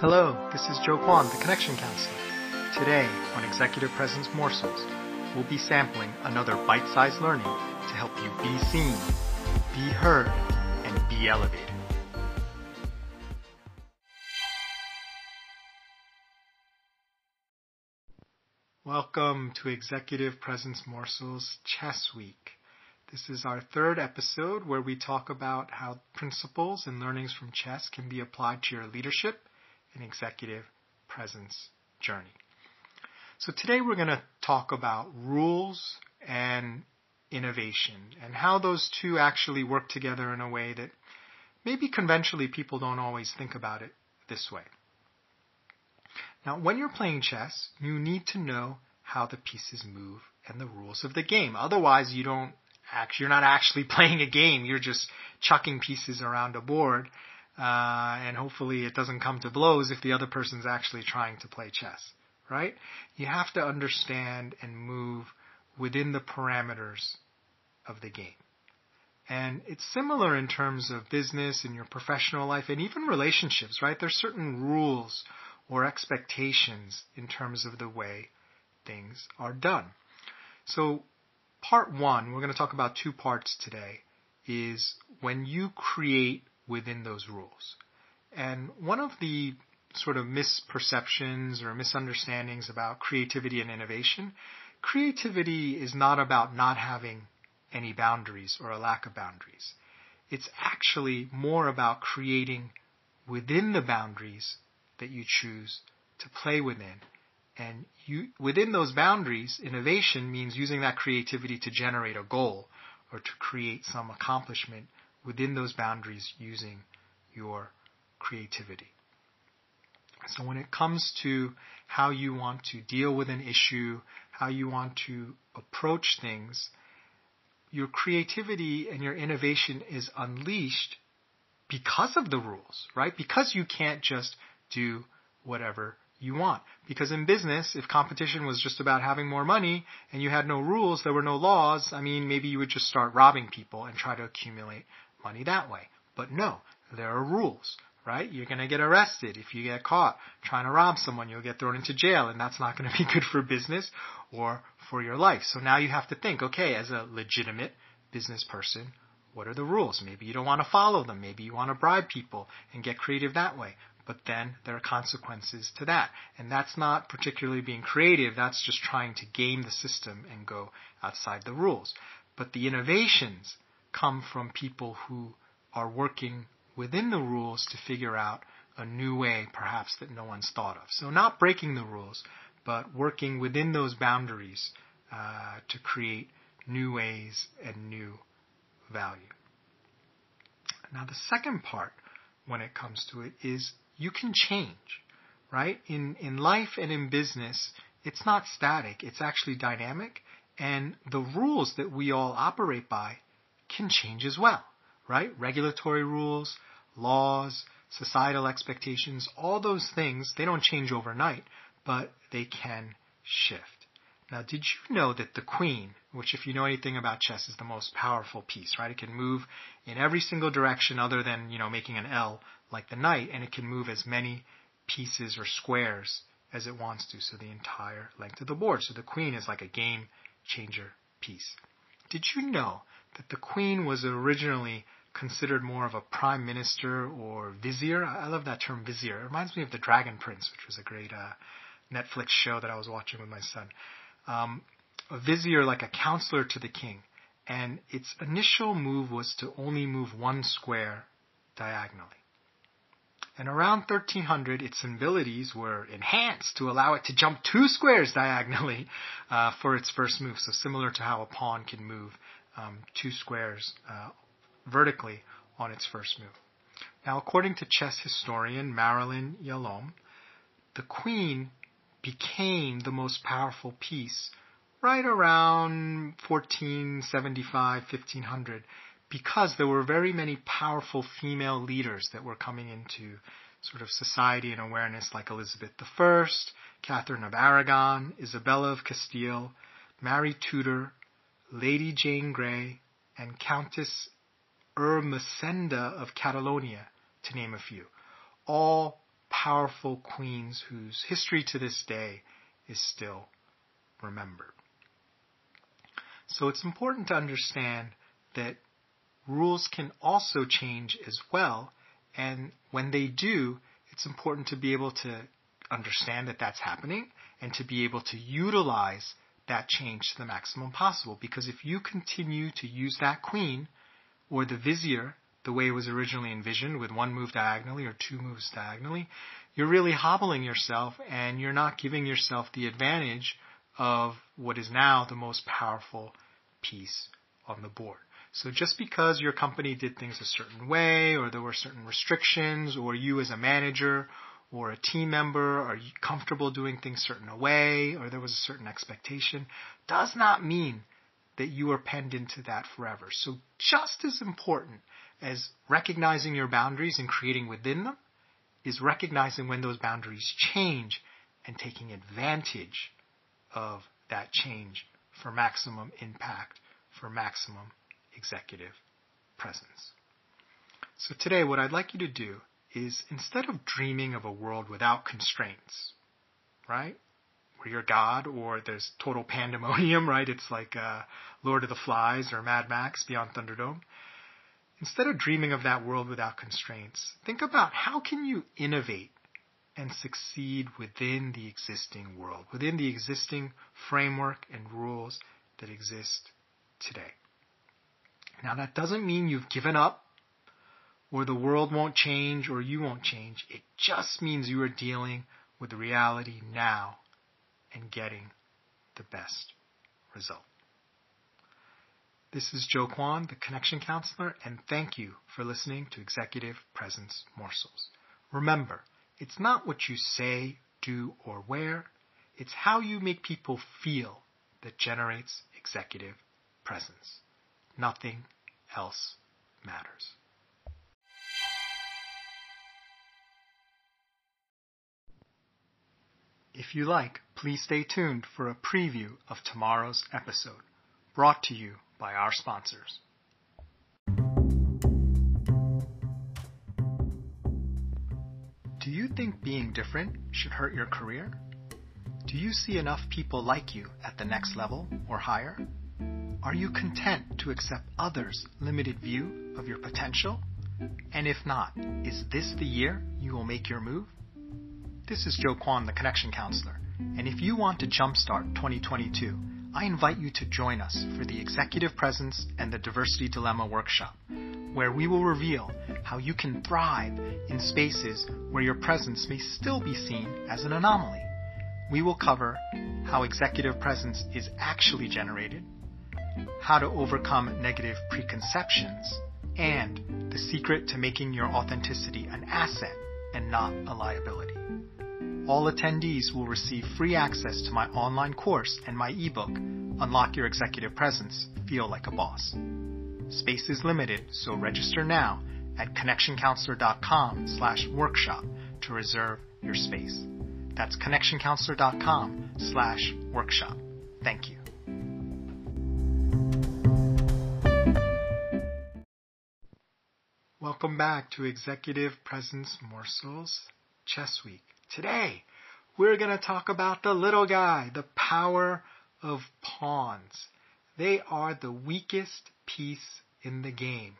Hello, this is Joe Kwon, the Connection Counselor. Today, on Executive Presence Morsels, we'll be sampling another bite-sized learning to help you be seen, be heard, and be elevated. Welcome to Executive Presence Morsels Chess Week. This is our third episode where we talk about how principles and learnings from chess can be applied to your leadership and executive presence journey. So today we're going to talk about rules and innovation and how those two actually work together in a way that maybe conventionally people don't always think about it this way. Now, when you're playing chess, you need to know how the pieces move and the rules of the game. Otherwise, you don't you're not actually playing a game. You're just chucking pieces around a board, uh, and hopefully it doesn't come to blows if the other person's actually trying to play chess, right? You have to understand and move within the parameters of the game. And it's similar in terms of business and your professional life and even relationships, right? There's certain rules or expectations in terms of the way things are done. So part one, we're going to talk about two parts today, is when you create within those rules. And one of the sort of misperceptions or misunderstandings about creativity and innovation, creativity is not about not having any boundaries or a lack of boundaries. It's actually more about creating within the boundaries that you choose to play within and you, within those boundaries, innovation means using that creativity to generate a goal or to create some accomplishment within those boundaries using your creativity. So when it comes to how you want to deal with an issue, how you want to approach things, your creativity and your innovation is unleashed because of the rules, right? Because you can't just do whatever you want. Because in business, if competition was just about having more money and you had no rules, there were no laws, I mean, maybe you would just start robbing people and try to accumulate money that way. But no, there are rules, right? You're going to get arrested if you get caught trying to rob someone. You'll get thrown into jail, and that's not going to be good for business or for your life. So now you have to think, okay, as a legitimate business person, what are the rules? Maybe you don't want to follow them. Maybe you want to bribe people and get creative that way but then there are consequences to that. And that's not particularly being creative, that's just trying to game the system and go outside the rules. But the innovations come from people who are working within the rules to figure out a new way, perhaps, that no one's thought of. So, not breaking the rules, but working within those boundaries uh, to create new ways and new value. Now, the second part when it comes to it is you can change, right? In, in life and in business, it's not static, it's actually dynamic, and the rules that we all operate by can change as well, right? Regulatory rules, laws, societal expectations, all those things, they don't change overnight, but they can shift. Now, did you know that the queen, which if you know anything about chess is the most powerful piece, right? It can move in every single direction other than, you know, making an L like the knight, and it can move as many pieces or squares as it wants to, so the entire length of the board. So the queen is like a game changer piece. Did you know that the queen was originally considered more of a prime minister or vizier? I love that term vizier. It reminds me of the Dragon Prince, which was a great uh, Netflix show that I was watching with my son. Um, a vizier, like a counselor to the king, and its initial move was to only move one square diagonally. And around 1300, its abilities were enhanced to allow it to jump two squares diagonally uh, for its first move. So similar to how a pawn can move um, two squares uh, vertically on its first move. Now, according to chess historian Marilyn Yalom, the queen became the most powerful piece right around 1475, 1500 because there were very many powerful female leaders that were coming into sort of society and awareness, like Elizabeth I, Catherine of Aragon, Isabella of Castile, Mary Tudor, Lady Jane Grey, and Countess Ermesinde of Catalonia, to name a few. All powerful queens whose history to this day is still remembered. So it's important to understand that rules can also change as well. And when they do, it's important to be able to understand that that's happening and to be able to utilize that change to the maximum possible. Because if you continue to use that queen or the vizier the way it was originally envisioned with one move diagonally or two moves diagonally, you're really hobbling yourself and you're not giving yourself the advantage of what is now the most powerful piece on the board. So just because your company did things a certain way, or there were certain restrictions, or you as a manager or a team member are comfortable doing things certain a way, or there was a certain expectation, does not mean that you are penned into that forever. So just as important as recognizing your boundaries and creating within them is recognizing when those boundaries change and taking advantage of that change for maximum impact, for maximum executive presence. So today, what I'd like you to do is instead of dreaming of a world without constraints, right? Where you're God or there's total pandemonium, right? It's like uh, Lord of the Flies or Mad Max Beyond Thunderdome. Instead of dreaming of that world without constraints, think about how can you innovate and succeed within the existing world, within the existing framework and rules that exist today. Now that doesn't mean you've given up or the world won't change or you won't change. It just means you are dealing with reality now and getting the best result. This is Joe Kwon, the Connection Counselor, and thank you for listening to Executive Presence Morsels. Remember, it's not what you say, do, or wear, it's how you make people feel that generates executive presence. Nothing else matters. If you like, please stay tuned for a preview of tomorrow's episode, brought to you by our sponsors. Do you think being different should hurt your career? Do you see enough people like you at the next level or higher? Are you content to accept others' limited view of your potential? And if not, is this the year you will make your move? This is Joe Kwon, the Connection Counselor, and if you want to jumpstart 2022, I invite you to join us for the Executive Presence and the Diversity Dilemma workshop, where we will reveal how you can thrive in spaces where your presence may still be seen as an anomaly. We will cover how executive presence is actually generated, how to overcome negative preconceptions, and the secret to making your authenticity an asset and not a liability all attendees will receive free access to my online course and my ebook, Unlock Your Executive Presence, Feel Like a Boss. Space is limited, so register now at connectioncounselor.com slash workshop to reserve your space. That's connectioncounselor.com slash workshop. Thank you. Welcome back to Executive Presence Morsels Chess Week. Today, we're going to talk about the little guy, the power of pawns. They are the weakest piece in the game,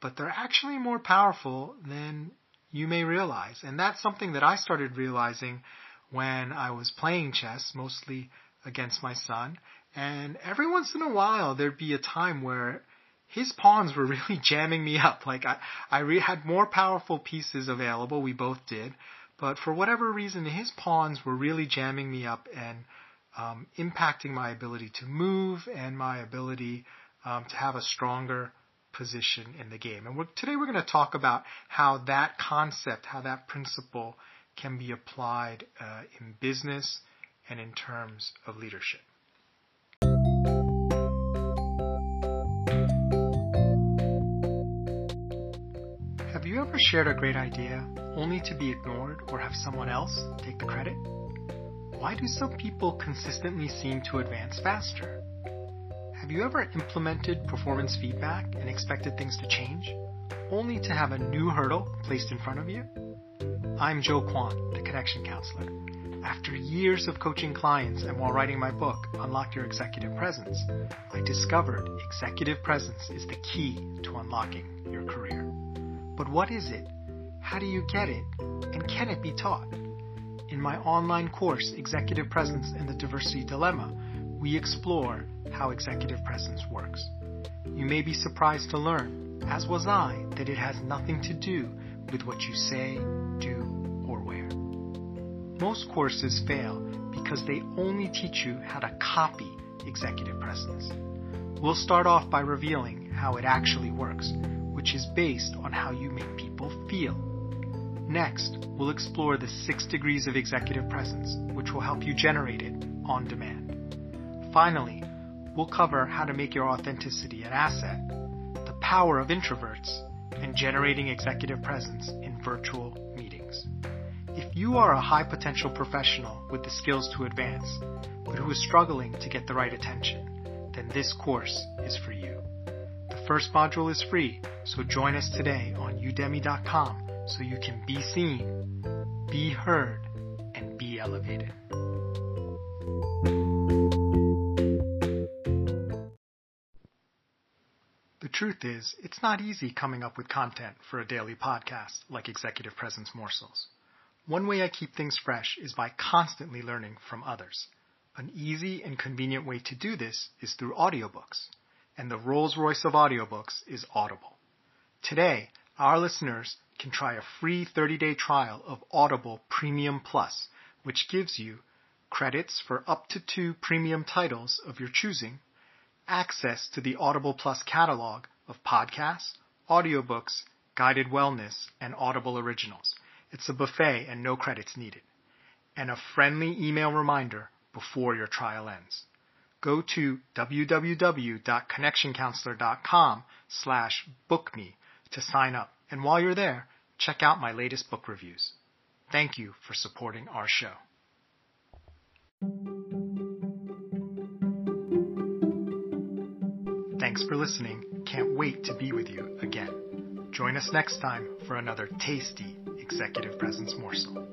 but they're actually more powerful than you may realize. And that's something that I started realizing when I was playing chess, mostly against my son. And every once in a while, there'd be a time where his pawns were really jamming me up. Like I, I re- had more powerful pieces available. We both did. But for whatever reason, his pawns were really jamming me up and um, impacting my ability to move and my ability um, to have a stronger position in the game. And we're, today we're going to talk about how that concept, how that principle can be applied uh, in business and in terms of leadership. Have you ever shared a great idea only to be ignored or have someone else take the credit? Why do some people consistently seem to advance faster? Have you ever implemented performance feedback and expected things to change, only to have a new hurdle placed in front of you? I'm Joe Kwon, the Connection Counselor. After years of coaching clients and while writing my book, Unlock Your Executive Presence, I discovered executive presence is the key to unlocking your career. But what is it? How do you get it? And can it be taught? In my online course, Executive Presence and the Diversity Dilemma, we explore how executive presence works. You may be surprised to learn, as was I, that it has nothing to do with what you say, do, or wear. Most courses fail because they only teach you how to copy executive presence. We'll start off by revealing how it actually works, which is based on how you make people feel. Next, we'll explore the six degrees of executive presence, which will help you generate it on demand. Finally, we'll cover how to make your authenticity an asset, the power of introverts, and generating executive presence in virtual meetings. If you are a high potential professional with the skills to advance, but who is struggling to get the right attention, then this course is for you. The first module is free, so join us today on udemy.com so you can be seen, be heard, and be elevated. The truth is, it's not easy coming up with content for a daily podcast like Executive Presence Morsels. One way I keep things fresh is by constantly learning from others. An easy and convenient way to do this is through audiobooks, and the Rolls Royce of audiobooks is Audible. Today, our listeners can try a free 30-day trial of Audible Premium Plus, which gives you credits for up to two premium titles of your choosing access to the Audible Plus catalog of podcasts, audiobooks, guided wellness, and Audible originals. It's a buffet and no credits needed. And a friendly email reminder before your trial ends. Go to www.connectioncounselor.com slash bookme to sign up. And while you're there, check out my latest book reviews. Thank you for supporting our show. Thanks for listening. Can't wait to be with you again. Join us next time for another tasty executive presence morsel.